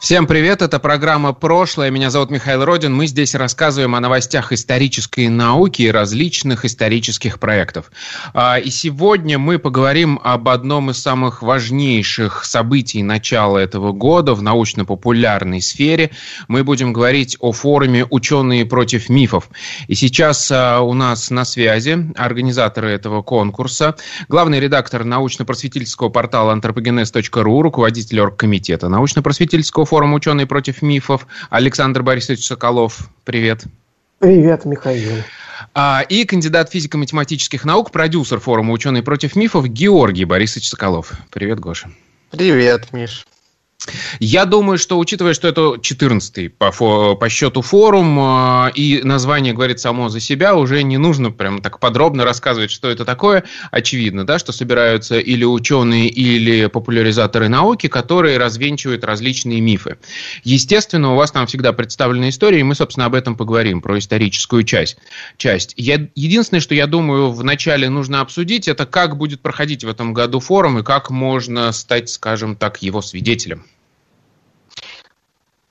Всем привет, это программа «Прошлое». Меня зовут Михаил Родин. Мы здесь рассказываем о новостях исторической науки и различных исторических проектов. А, и сегодня мы поговорим об одном из самых важнейших событий начала этого года в научно-популярной сфере. Мы будем говорить о форуме «Ученые против мифов». И сейчас а, у нас на связи организаторы этого конкурса, главный редактор научно-просветительского портала антропогенез.ру, руководитель оргкомитета научно-просветительского форум «Ученые против мифов» Александр Борисович Соколов. Привет. Привет, Михаил. А, и кандидат физико-математических наук, продюсер форума «Ученые против мифов» Георгий Борисович Соколов. Привет, Гоша. Привет, Миш. Я думаю, что, учитывая, что это 14-й по, по счету форум, э, и название говорит само за себя, уже не нужно прям так подробно рассказывать, что это такое. Очевидно, да, что собираются или ученые, или популяризаторы науки, которые развенчивают различные мифы. Естественно, у вас там всегда представлены истории, и мы, собственно, об этом поговорим, про историческую часть. часть. Я, единственное, что я думаю, вначале нужно обсудить, это как будет проходить в этом году форум, и как можно стать, скажем так, его свидетелем.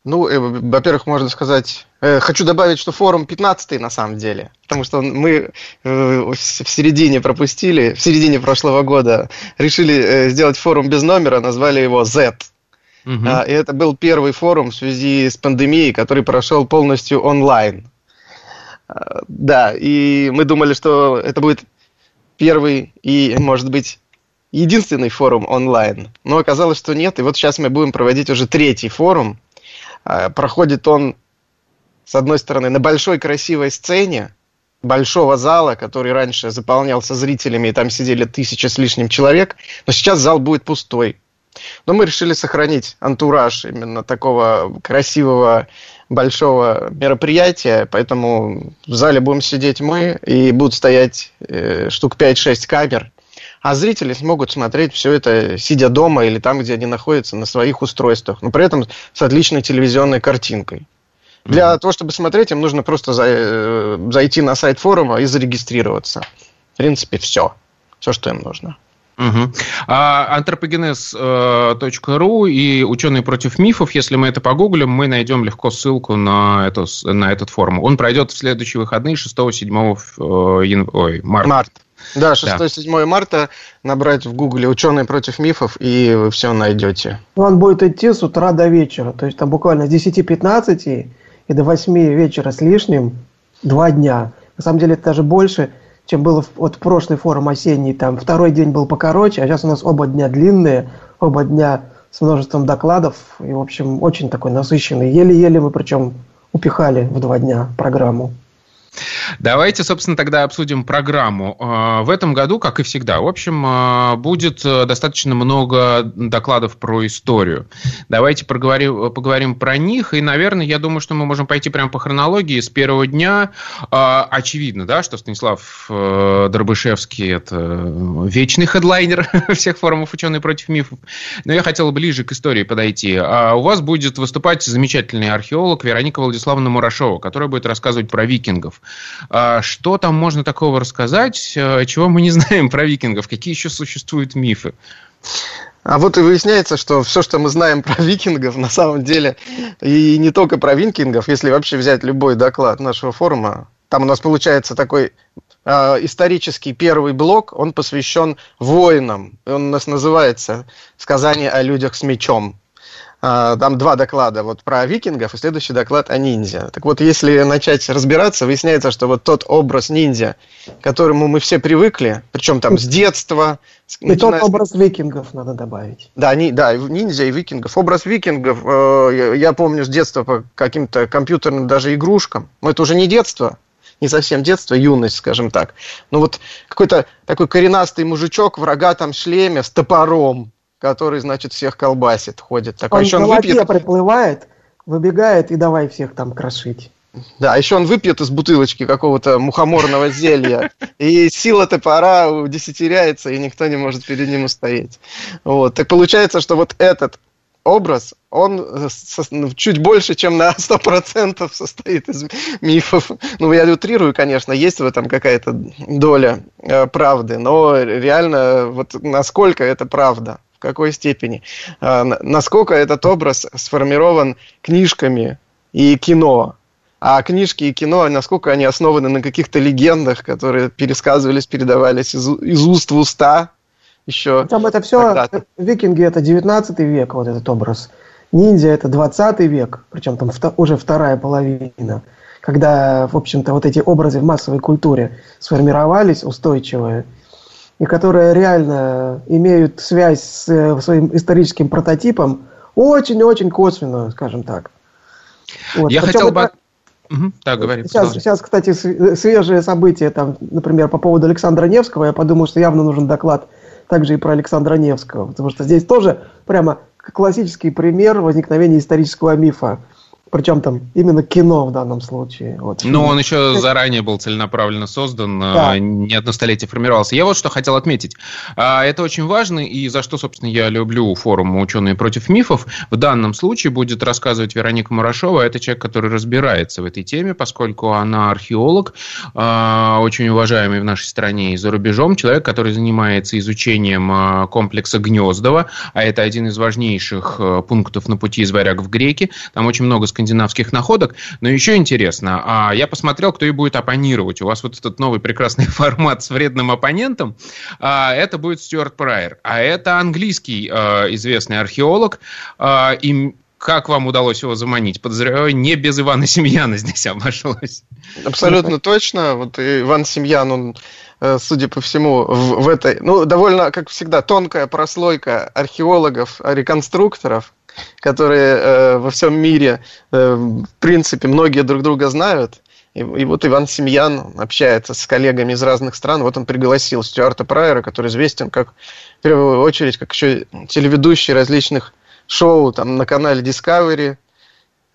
Ну, э, во-первых, можно сказать, э, хочу добавить, что форум 15 на самом деле, потому что мы э, в середине пропустили, в середине прошлого года решили э, сделать форум без номера, назвали его Z. Угу. А, и это был первый форум в связи с пандемией, который прошел полностью онлайн. А, да, и мы думали, что это будет первый и, может быть, единственный форум онлайн. Но оказалось, что нет. И вот сейчас мы будем проводить уже третий форум проходит он, с одной стороны, на большой красивой сцене, большого зала, который раньше заполнялся зрителями, и там сидели тысяча с лишним человек, но сейчас зал будет пустой. Но мы решили сохранить антураж именно такого красивого большого мероприятия, поэтому в зале будем сидеть мы, и будут стоять э, штук 5-6 камер, а зрители смогут смотреть все это, сидя дома или там, где они находятся, на своих устройствах, но при этом с отличной телевизионной картинкой. Для mm-hmm. того, чтобы смотреть, им нужно просто за, э, зайти на сайт форума и зарегистрироваться. В принципе, все. Все, что им нужно. Угу. А, антропогенез.ру и ученые против мифов, если мы это погуглим, мы найдем легко ссылку на, эту, на этот форум. Он пройдет в следующие выходные 6-7 э, ой, марта. Март. Да, 6-7 да. марта набрать в гугле «Ученые против мифов» и вы все найдете. Он будет идти с утра до вечера, то есть там буквально с 10-15 и до 8 вечера с лишним два дня. На самом деле это даже больше, чем было вот в прошлый форум осенний. Там второй день был покороче, а сейчас у нас оба дня длинные, оба дня с множеством докладов. И, в общем, очень такой насыщенный. Еле-еле мы причем упихали в два дня программу. Давайте, собственно, тогда обсудим программу. А, в этом году, как и всегда, в общем, а, будет э, достаточно много докладов про историю. Давайте поговорим, поговорим про них. И, наверное, я думаю, что мы можем пойти прямо по хронологии. С первого дня а, очевидно, да, что Станислав э, Дробышевский – это вечный хедлайнер всех форумов «Ученые против мифов». Но я хотел ближе к истории подойти. У вас будет выступать замечательный археолог Вероника Владиславовна Мурашова, которая будет рассказывать про викингов. А что там можно такого рассказать, э, чего мы не знаем про викингов? Какие еще существуют мифы? А вот и выясняется, что все, что мы знаем про викингов, на самом деле, и не только про викингов, если вообще взять любой доклад нашего форума, там у нас получается такой э, исторический первый блок, он посвящен воинам. Он у нас называется «Сказание о людях с мечом». А, там два доклада вот про викингов и следующий доклад о ниндзя. Так вот, если начать разбираться, выясняется, что вот тот образ ниндзя, к которому мы все привыкли, причем там с детства... И тот образ викингов надо добавить. Да, ни, да, ниндзя и викингов. Образ викингов, э, я, я помню с детства по каким-то компьютерным даже игрушкам. Но это уже не детство, не совсем детство, юность, скажем так. Но вот какой-то такой коренастый мужичок в рогатом шлеме с топором, который, значит, всех колбасит, ходит. Такой, он еще он выпьет... приплывает, выбегает и давай всех там крошить. Да, еще он выпьет из бутылочки какого-то мухоморного зелья, и сила топора удесятеряется, и никто не может перед ним устоять. Вот. Так получается, что вот этот образ, он чуть больше, чем на 100% состоит из мифов. Ну, я утрирую, конечно, есть в этом какая-то доля э, правды, но реально, вот насколько это правда, в какой степени, э, насколько этот образ сформирован книжками и кино, а книжки и кино, насколько они основаны на каких-то легендах, которые пересказывались, передавались из, из уст в уста, еще. Там это все, когда-то. викинги это 19 век, вот этот образ. Ниндзя это 20 век, причем там уже вторая половина, когда, в общем-то, вот эти образы в массовой культуре сформировались устойчивые, и которые реально имеют связь с э, своим историческим прототипом, очень-очень косвенную, скажем так. Вот. Я Причем хотел бы... Угу. Так, говори. Сейчас, сейчас, кстати, свежие события, там, например, по поводу Александра Невского, я подумал, что явно нужен доклад также и про Александра Невского, потому что здесь тоже прямо классический пример возникновения исторического мифа. Причем там именно кино в данном случае. Вот. Но он еще заранее был целенаправленно создан, да. А, не одно столетие формировался. Я вот что хотел отметить. А, это очень важно, и за что, собственно, я люблю форум «Ученые против мифов». В данном случае будет рассказывать Вероника Мурашова. Это человек, который разбирается в этой теме, поскольку она археолог, а, очень уважаемый в нашей стране и за рубежом. Человек, который занимается изучением комплекса Гнездова, а это один из важнейших пунктов на пути из варяг в греки. Там очень много скандинавских находок. Но еще интересно, а я посмотрел, кто и будет оппонировать. У вас вот этот новый прекрасный формат с вредным оппонентом. А, это будет Стюарт Прайер. А это английский а, известный археолог. А, и как вам удалось его заманить? Подозреваю, не без Ивана Семьяна здесь обошлось. Абсолютно точно. Вот Иван Семьян, он э, судя по всему, в, в этой, ну, довольно, как всегда, тонкая прослойка археологов, реконструкторов, которые э, во всем мире, э, в принципе, многие друг друга знают. И, и вот Иван Семьян общается с коллегами из разных стран. Вот он пригласил Стюарта Прайера, который известен как, в первую очередь, как еще телеведущий различных шоу там, на канале Discovery,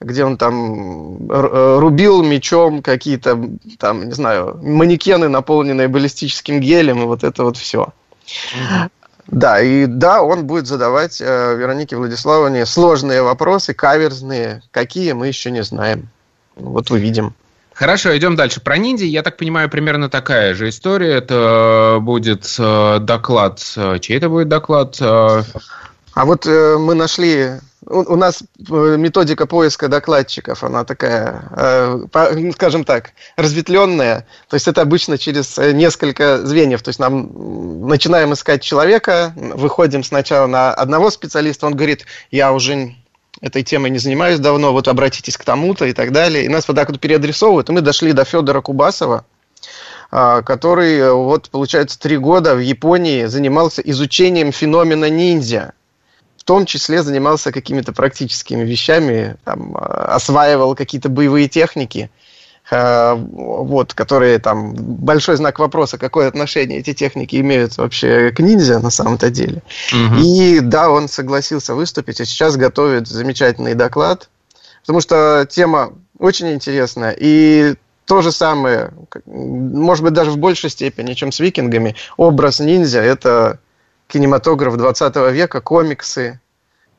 где он там э, рубил мечом какие-то, там, не знаю, манекены, наполненные баллистическим гелем, и вот это вот все. Mm-hmm. Да, и да, он будет задавать э, Веронике Владиславовне сложные вопросы, каверзные. Какие, мы еще не знаем. Вот увидим. Хорошо, идем дальше. Про ниндзя, я так понимаю, примерно такая же история. Это будет э, доклад. Э, чей это будет доклад? Э... А вот э, мы нашли у, нас э, методика поиска докладчиков, она такая, э, скажем так, разветвленная. То есть это обычно через э, несколько звеньев. То есть нам начинаем искать человека, выходим сначала на одного специалиста, он говорит, я уже этой темой не занимаюсь давно, вот обратитесь к тому-то и так далее. И нас вот так вот переадресовывают, и мы дошли до Федора Кубасова, который, вот, получается, три года в Японии занимался изучением феномена ниндзя в том числе занимался какими-то практическими вещами, там, а, осваивал какие-то боевые техники, а, вот, которые там большой знак вопроса, какое отношение эти техники имеют вообще к ниндзя на самом-то деле. Угу. И да, он согласился выступить, а сейчас готовит замечательный доклад, потому что тема очень интересная. И то же самое, может быть, даже в большей степени, чем с викингами, образ ниндзя – это кинематограф 20 века, комиксы,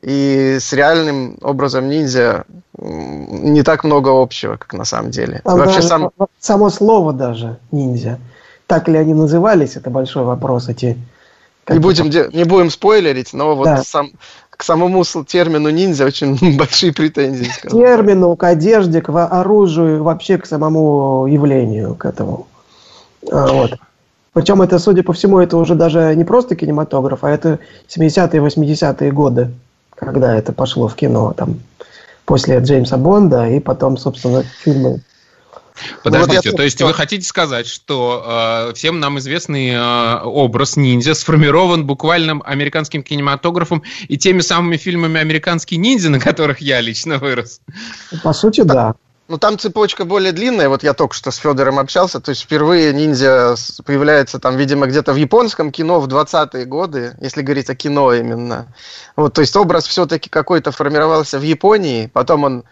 и с реальным образом ниндзя не так много общего, как на самом деле. Там Вообще сам... Само слово даже ниндзя. Так ли они назывались, это большой вопрос. Эти, не, будем, не будем спойлерить, но вот да. сам, к самому термину ниндзя очень большие претензии. К термину, к одежде, к оружию, вообще к самому явлению, к этому. А, вот. Причем это, судя по всему, это уже даже не просто кинематограф, а это 70-е, 80-е годы, когда это пошло в кино, там, после Джеймса Бонда и потом, собственно, фильмы Подождите, вот я... то есть вы хотите сказать, что э, всем нам известный э, образ ниндзя сформирован буквально американским кинематографом и теми самыми фильмами «Американский ниндзя», на которых я лично вырос? По сути, да. Ну, там цепочка более длинная. Вот я только что с Федором общался. То есть впервые ниндзя появляется там, видимо, где-то в японском кино в 20-е годы, если говорить о кино именно. Вот, то есть образ все-таки какой-то формировался в Японии, потом он...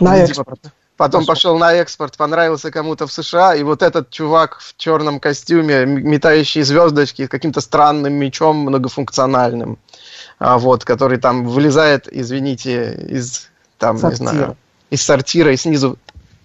На видимо, экспорт. потом Пошел. пошел на экспорт, понравился кому-то в США, и вот этот чувак в черном костюме, метающий звездочки, каким-то странным мечом многофункциональным, а, вот, который там вылезает, извините, из, там, Сортир. не знаю, из сортира и снизу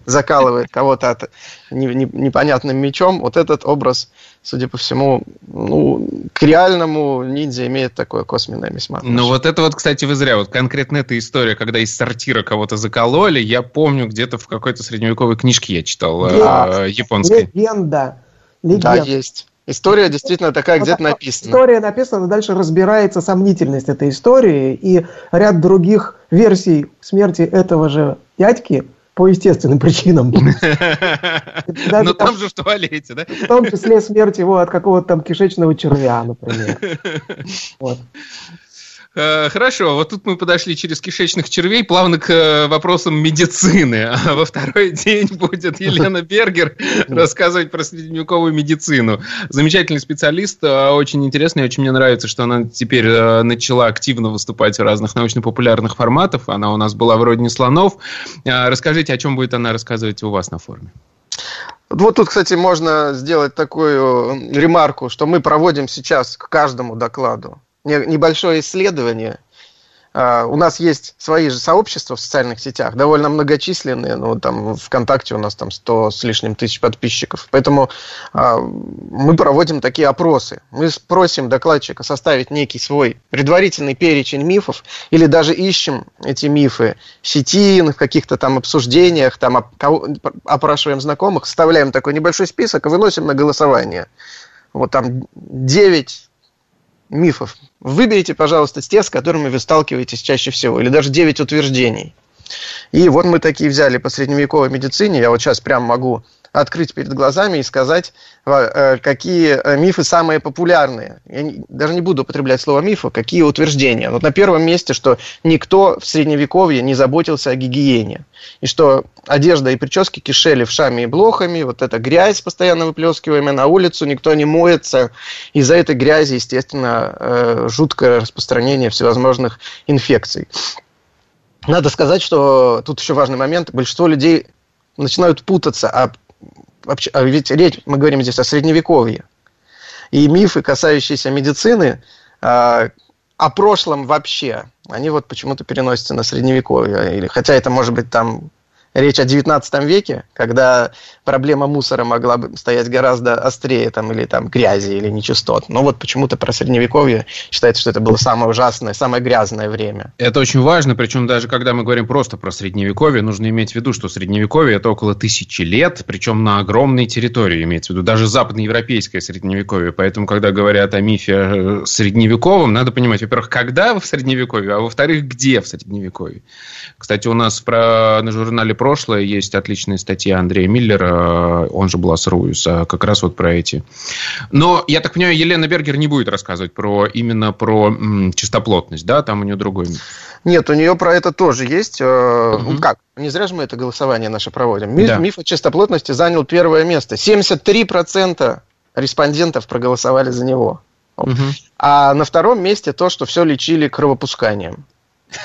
закалывает кого-то от не, не, непонятным мечом, вот этот образ, судя по всему, ну, к реальному ниндзя имеет такое косвенное весьма отношение. Ну, вот это вот, кстати, вы зря. Вот конкретно эта история, когда из сортира кого-то закололи, я помню, где-то в какой-то средневековой книжке я читал э, японской. Легенда. Легенда. Да, есть. История действительно такая, где-то написана. История написана, дальше разбирается сомнительность этой истории, и ряд других версий смерти этого же дядьки по естественным причинам. Но там же в туалете, да? В том числе смерть его от какого-то там кишечного червя, например. Вот. Э, хорошо, вот тут мы подошли через кишечных червей плавно к э, вопросам медицины. А во второй день будет Елена Бергер рассказывать про средневековую медицину. Замечательный специалист, э, очень интересный, очень мне нравится, что она теперь начала активно выступать в разных научно-популярных форматах. Она у нас была в «Родине слонов». Расскажите, о чем будет она рассказывать у вас на форуме? Вот тут, кстати, можно сделать такую ремарку, что мы проводим сейчас к каждому докладу небольшое исследование. А, у нас есть свои же сообщества в социальных сетях, довольно многочисленные, ну, там, ВКонтакте у нас там 100 с лишним тысяч подписчиков, поэтому а, мы проводим такие опросы. Мы просим докладчика составить некий свой предварительный перечень мифов, или даже ищем эти мифы в сети, в каких-то там обсуждениях, там опрашиваем знакомых, составляем такой небольшой список и выносим на голосование. Вот там 9 мифов. Выберите, пожалуйста, те, с которыми вы сталкиваетесь чаще всего, или даже 9 утверждений. И вот мы такие взяли по средневековой медицине, я вот сейчас прям могу открыть перед глазами и сказать, э, какие э, мифы самые популярные. Я даже не буду употреблять слово мифа, какие утверждения. Вот на первом месте, что никто в Средневековье не заботился о гигиене. И что одежда и прически кишели вшами и блохами, вот эта грязь, постоянно выплескиваемая на улицу, никто не моется. Из-за этой грязи, естественно, э, жуткое распространение всевозможных инфекций. Надо сказать, что тут еще важный момент. Большинство людей начинают путаться, а вообще, а ведь речь, мы говорим здесь о средневековье. И мифы, касающиеся медицины, э, о прошлом вообще, они вот почему-то переносятся на средневековье. Или, хотя это может быть там речь о 19 веке, когда проблема мусора могла бы стоять гораздо острее, там, или там грязи, или нечистот. Но вот почему-то про средневековье считается, что это было самое ужасное, самое грязное время. Это очень важно, причем даже когда мы говорим просто про средневековье, нужно иметь в виду, что средневековье это около тысячи лет, причем на огромной территории имеется в виду, даже западноевропейское средневековье. Поэтому, когда говорят о мифе э, средневековом, надо понимать, во-первых, когда в средневековье, а во-вторых, где в средневековье. Кстати, у нас про, на журнале прошлое есть отличная статья Андрея Миллера, он же Блас Руис, как раз вот про эти. Но, я так понимаю, Елена Бергер не будет рассказывать про именно про м, чистоплотность, да? Там у нее другой. Нет, у нее про это тоже есть. Угу. Как? Не зря же мы это голосование наше проводим. Миф, да. миф о чистоплотности занял первое место. 73% респондентов проголосовали за него. Угу. А на втором месте то, что все лечили кровопусканием.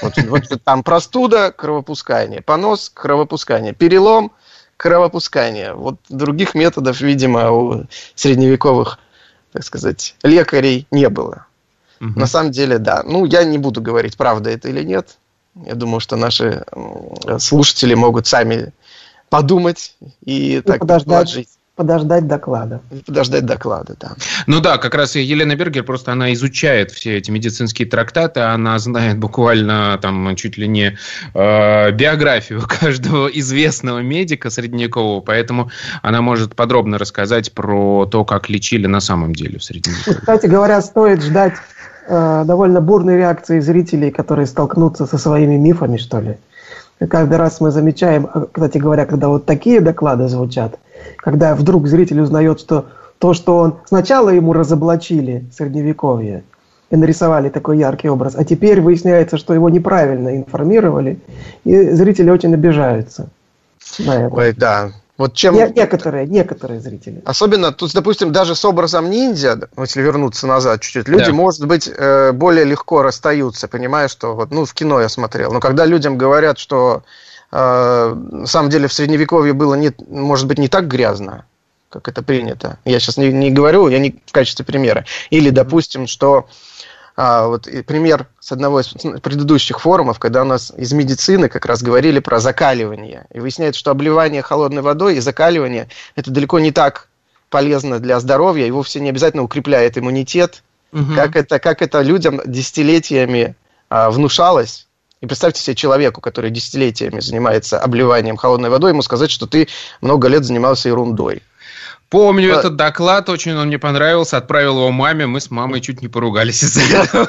Вот, вот там простуда, кровопускание, понос, кровопускание, перелом, кровопускание. Вот других методов, видимо, у средневековых, так сказать, лекарей не было. Угу. На самом деле, да. Ну, я не буду говорить, правда это или нет. Я думаю, что наши слушатели могут сами подумать и, и так подождать подождать доклада. Подождать доклада, да. Ну да, как раз Елена Бергер просто она изучает все эти медицинские трактаты, она знает буквально там чуть ли не э, биографию каждого известного медика средневекового, поэтому она может подробно рассказать про то, как лечили на самом деле в средневековье. Кстати говоря, стоит ждать э, довольно бурной реакции зрителей, которые столкнутся со своими мифами, что ли. Каждый раз мы замечаем, э, кстати говоря, когда вот такие доклады звучат, когда вдруг зритель узнает, что то, что он сначала ему разоблачили средневековье и нарисовали такой яркий образ, а теперь выясняется, что его неправильно информировали, и зрители очень обижаются на это. Ой, да, вот чем... Не, некоторые, некоторые зрители. Особенно тут, допустим, даже с образом ниндзя, если вернуться назад чуть-чуть, люди, да. может быть, э, более легко расстаются, понимая, что вот, ну, в кино я смотрел. Но когда людям говорят, что на самом деле в Средневековье было, не, может быть, не так грязно, как это принято. Я сейчас не, не говорю, я не в качестве примера. Или, допустим, что а, вот пример с одного из предыдущих форумов, когда у нас из медицины как раз говорили про закаливание. И выясняется, что обливание холодной водой и закаливание это далеко не так полезно для здоровья, и вовсе не обязательно укрепляет иммунитет, угу. как, это, как это людям десятилетиями а, внушалось. И представьте себе человеку, который десятилетиями занимается обливанием холодной водой, ему сказать, что ты много лет занимался ерундой. Помню а... этот доклад, очень он мне понравился, отправил его маме, мы с мамой чуть не поругались из-за этого.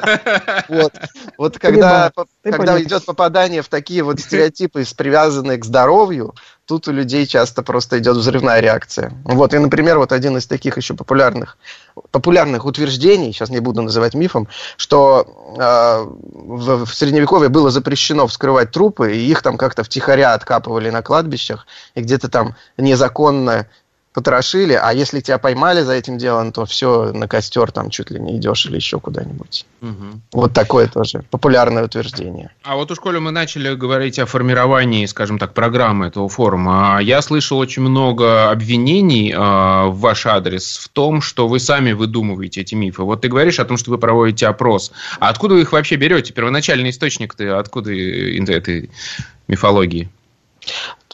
Вот, вот когда, когда идет попадание в такие вот стереотипы, привязанные к здоровью, тут у людей часто просто идет взрывная реакция. Вот, и, например, вот один из таких еще популярных, популярных утверждений, сейчас не буду называть мифом, что э, в, в Средневековье было запрещено вскрывать трупы, и их там как-то втихаря откапывали на кладбищах, и где-то там незаконно потрошили, а если тебя поймали за этим делом, то все, на костер там чуть ли не идешь или еще куда-нибудь. Угу. Вот такое тоже популярное утверждение. А вот у школе мы начали говорить о формировании, скажем так, программы этого форума. Я слышал очень много обвинений э, в ваш адрес в том, что вы сами выдумываете эти мифы. Вот ты говоришь о том, что вы проводите опрос. А откуда вы их вообще берете? Первоначальный источник-то откуда этой мифологии?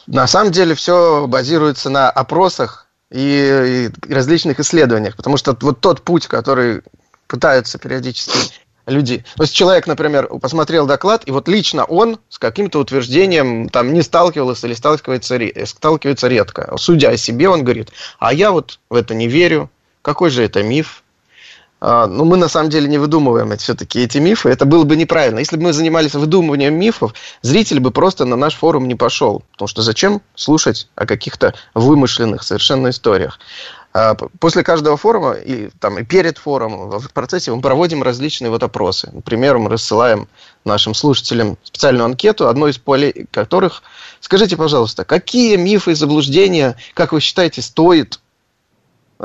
На самом деле все базируется на опросах и, и различных исследованиях. Потому что вот тот путь, который пытаются периодически люди. То есть человек, например, посмотрел доклад, и вот лично он с каким-то утверждением там не сталкивался или сталкивается, сталкивается редко. Судя о себе, он говорит, а я вот в это не верю, какой же это миф, а, ну, мы на самом деле не выдумываем все-таки эти мифы. Это было бы неправильно. Если бы мы занимались выдумыванием мифов, зритель бы просто на наш форум не пошел. Потому что зачем слушать о каких-то вымышленных совершенно историях? А, после каждого форума и, там, и перед форумом, в процессе мы проводим различные вот опросы. Например, мы рассылаем нашим слушателям специальную анкету, одной из полей которых Скажите, пожалуйста, какие мифы и заблуждения, как вы считаете, стоит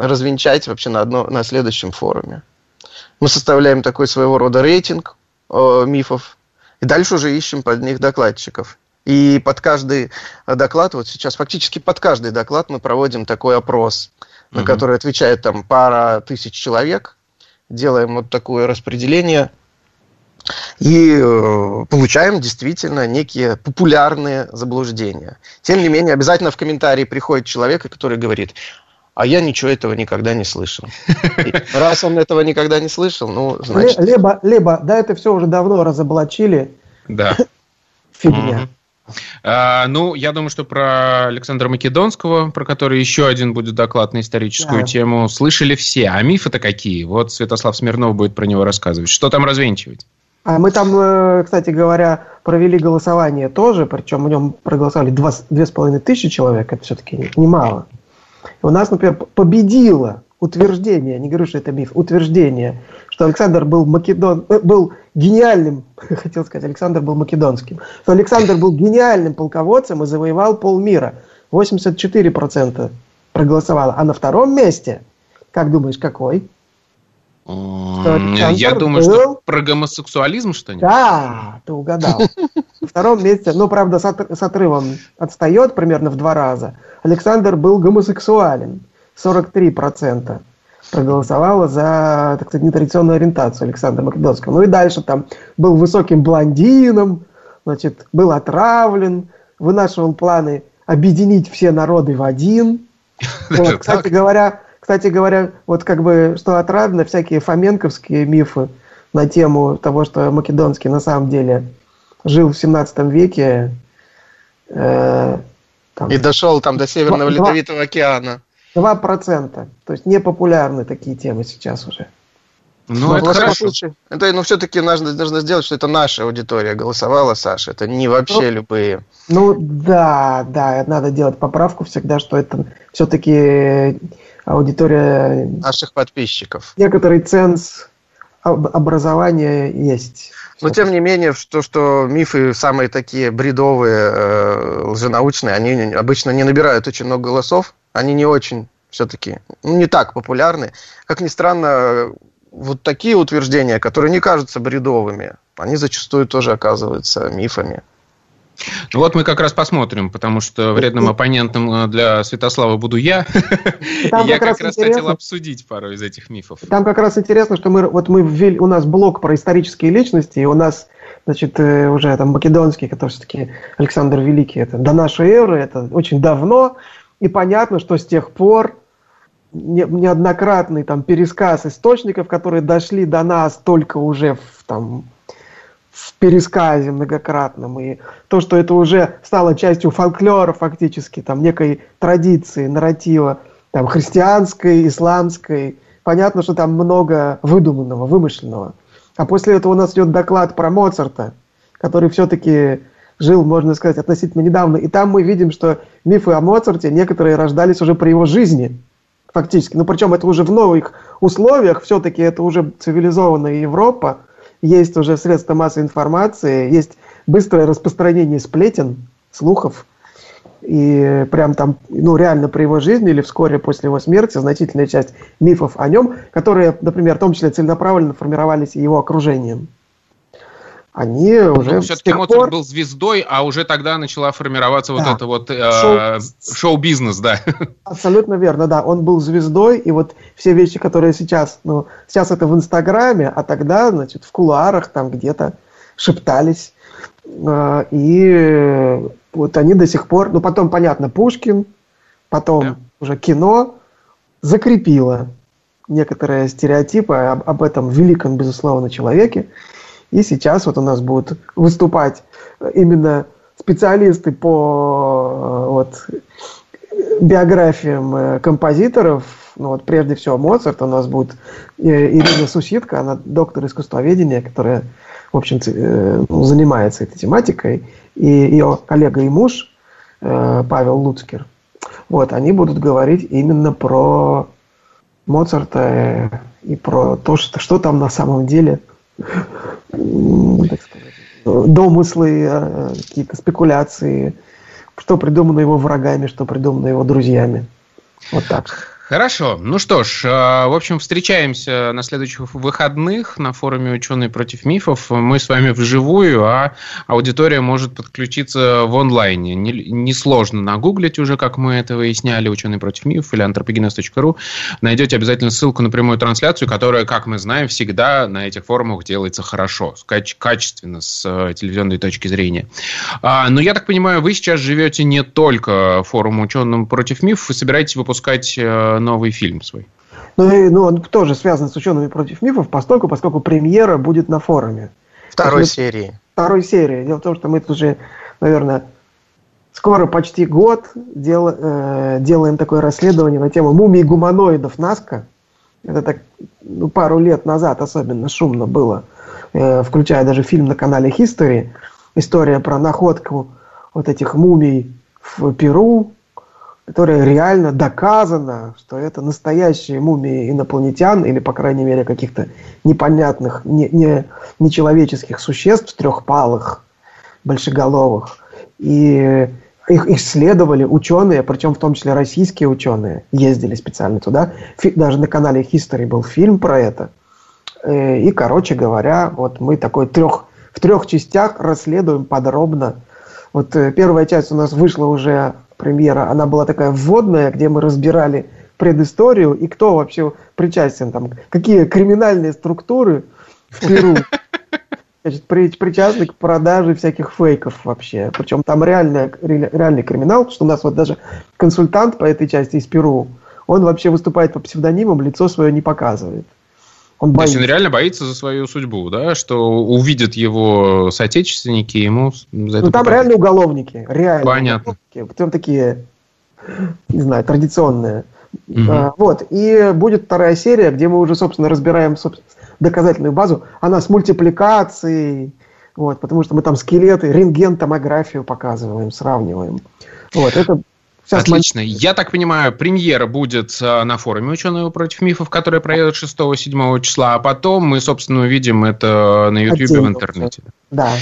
развенчать вообще на, одно, на следующем форуме. Мы составляем такой своего рода рейтинг э, мифов, и дальше уже ищем под них докладчиков. И под каждый доклад, вот сейчас фактически под каждый доклад мы проводим такой опрос, на угу. который отвечает там пара тысяч человек. Делаем вот такое распределение и э, получаем действительно некие популярные заблуждения. Тем не менее, обязательно в комментарии приходит человек, который говорит, а я ничего этого никогда не слышал. раз он этого никогда не слышал, ну, значит... Либо, либо да, это все уже давно разоблачили. Да. Фигня. А, ну, я думаю, что про Александра Македонского, про который еще один будет доклад на историческую да. тему, слышали все. А мифы-то какие? Вот Святослав Смирнов будет про него рассказывать. Что там развенчивать? А мы там, э, кстати говоря, провели голосование тоже, причем в нем проголосовали две с половиной тысячи человек, это все-таки немало. У нас, например, победило утверждение, не говорю, что это миф, утверждение, что Александр был, македон, э, был гениальным, хотел сказать, Александр был македонским, что Александр был гениальным полководцем и завоевал полмира. 84% проголосовало. А на втором месте, как думаешь, какой? Я думаю, был... что про гомосексуализм что-нибудь. Да, ты угадал. Втором месте, ну, правда, с отрывом отстает примерно в два раза. Александр был гомосексуален. 43% проголосовало за, так сказать, нетрадиционную ориентацию Александра Македонского. Ну и дальше там был высоким блондином, значит, был отравлен, вынашивал планы объединить все народы в один. Вот, кстати говоря, кстати говоря, вот как бы, что отрадно, всякие фоменковские мифы на тему того, что Македонский на самом деле жил в 17 веке. Э, там, И дошел там до Северного 2, Ледовитого океана. 2%. То есть непопулярны такие темы сейчас уже. Ну, ну это хорошо. Случае, это, ну, все-таки нужно, нужно сделать, что это наша аудитория голосовала, Саша. Это не вообще ну, любые. Ну, да, да, надо делать поправку всегда, что это все-таки аудитория... Наших подписчиков. Некоторый ценз образования есть. Но тем не менее, что, что мифы самые такие бредовые, э, лженаучные, они обычно не набирают очень много голосов, они не очень все-таки, ну, не так популярны. Как ни странно, вот такие утверждения, которые не кажутся бредовыми, они зачастую тоже оказываются мифами. Ну вот мы как раз посмотрим, потому что вредным оппонентом э, для Святослава буду я. Там я как, раз, хотел обсудить пару из этих мифов. Там как раз интересно, что мы вот мы ввели, у нас блок про исторические личности, и у нас значит, э, уже там македонский, который все-таки Александр Великий, это до нашей эры, это очень давно, и понятно, что с тех пор неоднократный там пересказ источников, которые дошли до нас только уже в, там, в пересказе многократном, и то, что это уже стало частью фольклора фактически, там, некой традиции, нарратива, там, христианской, исламской, понятно, что там много выдуманного, вымышленного. А после этого у нас идет доклад про Моцарта, который все-таки жил, можно сказать, относительно недавно. И там мы видим, что мифы о Моцарте некоторые рождались уже при его жизни, фактически. Ну, причем это уже в новых условиях, все-таки это уже цивилизованная Европа, есть уже средства массовой информации, есть быстрое распространение сплетен, слухов. И прям там, ну, реально при его жизни или вскоре после его смерти значительная часть мифов о нем, которые, например, в том числе целенаправленно формировались его окружением они уже... Ну, все-таки Моцарт пор... был звездой, а уже тогда начала формироваться да. вот это вот э, шоу-бизнес, да. Абсолютно верно, да. Он был звездой, и вот все вещи, которые сейчас, ну, сейчас это в Инстаграме, а тогда, значит, в кулуарах там где-то шептались. Э, и вот они до сих пор... Ну, потом, понятно, Пушкин, потом да. уже кино закрепило некоторые стереотипы об, об этом великом, безусловно, человеке. И сейчас вот у нас будут выступать именно специалисты по вот, биографиям э, композиторов. Ну вот прежде всего Моцарт у нас будет э, Ирина Суситка, она доктор искусствоведения, которая, в общем э, ну, занимается этой тематикой. И ее коллега и муж Павел Луцкер. Вот, они будут говорить именно про Моцарта и про то, что, что там на самом деле так сказать, домыслы, э, какие-то спекуляции, что придумано его врагами, что придумано его друзьями. Вот так. Хорошо. Ну что ж, э, в общем, встречаемся на следующих выходных на форуме «Ученые против мифов». Мы с вами вживую, а аудитория может подключиться в онлайне. Несложно нагуглить уже, как мы это выясняли, «Ученые против мифов» или антропогенез.ру. Найдете обязательно ссылку на прямую трансляцию, которая, как мы знаем, всегда на этих форумах делается хорошо, качественно с э, телевизионной точки зрения. А, но я так понимаю, вы сейчас живете не только форум «Ученым против мифов», вы собираетесь выпускать э, новый фильм свой. Ну, и, ну, он тоже связан с учеными против мифов, поскольку, поскольку премьера будет на форуме. Второй есть, серии. Второй серии. Дело в том, что мы тут уже, наверное, скоро почти год дел, э, делаем такое расследование на тему мумий гуманоидов Наска. Это так ну, пару лет назад особенно шумно было, э, включая даже фильм на канале History. История про находку вот этих мумий в Перу, которая реально доказано, что это настоящие мумии инопланетян или, по крайней мере, каких-то непонятных, не, не, нечеловеческих существ трехпалых, большеголовых. И их исследовали ученые, причем в том числе российские ученые, ездили специально туда. Фи, даже на канале History был фильм про это. Э, и, короче говоря, вот мы такой трех, в трех частях расследуем подробно. Вот э, первая часть у нас вышла уже премьера, она была такая вводная, где мы разбирали предысторию и кто вообще причастен, там, какие криминальные структуры в Перу значит, при, причастны к продаже всяких фейков вообще. Причем там реальный, реальный криминал, что у нас вот даже консультант по этой части из Перу, он вообще выступает по псевдонимам, лицо свое не показывает. Он боится. То есть он реально боится за свою судьбу, да? Что увидят его соотечественники, ему за это Ну, там покажут. реально уголовники. Реально. Понятно. Уголовники, прям такие, не знаю, традиционные. Угу. А, вот. И будет вторая серия, где мы уже, собственно, разбираем собственно, доказательную базу. Она с мультипликацией, вот, потому что мы там скелеты, рентген-томографию показываем, сравниваем. Вот, это Сейчас Отлично. Мы... Я так понимаю, премьера будет э, на форуме «Ученые против мифов», который пройдет 6-7 числа, а потом мы, собственно, увидим это на YouTube в интернете. Да.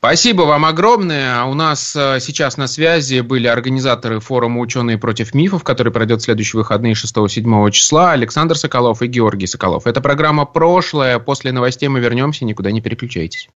Спасибо вам огромное. У нас э, сейчас на связи были организаторы форума «Ученые против мифов», который пройдет в следующие выходные 6-7 числа, Александр Соколов и Георгий Соколов. Это программа «Прошлое». После новостей мы вернемся, никуда не переключайтесь.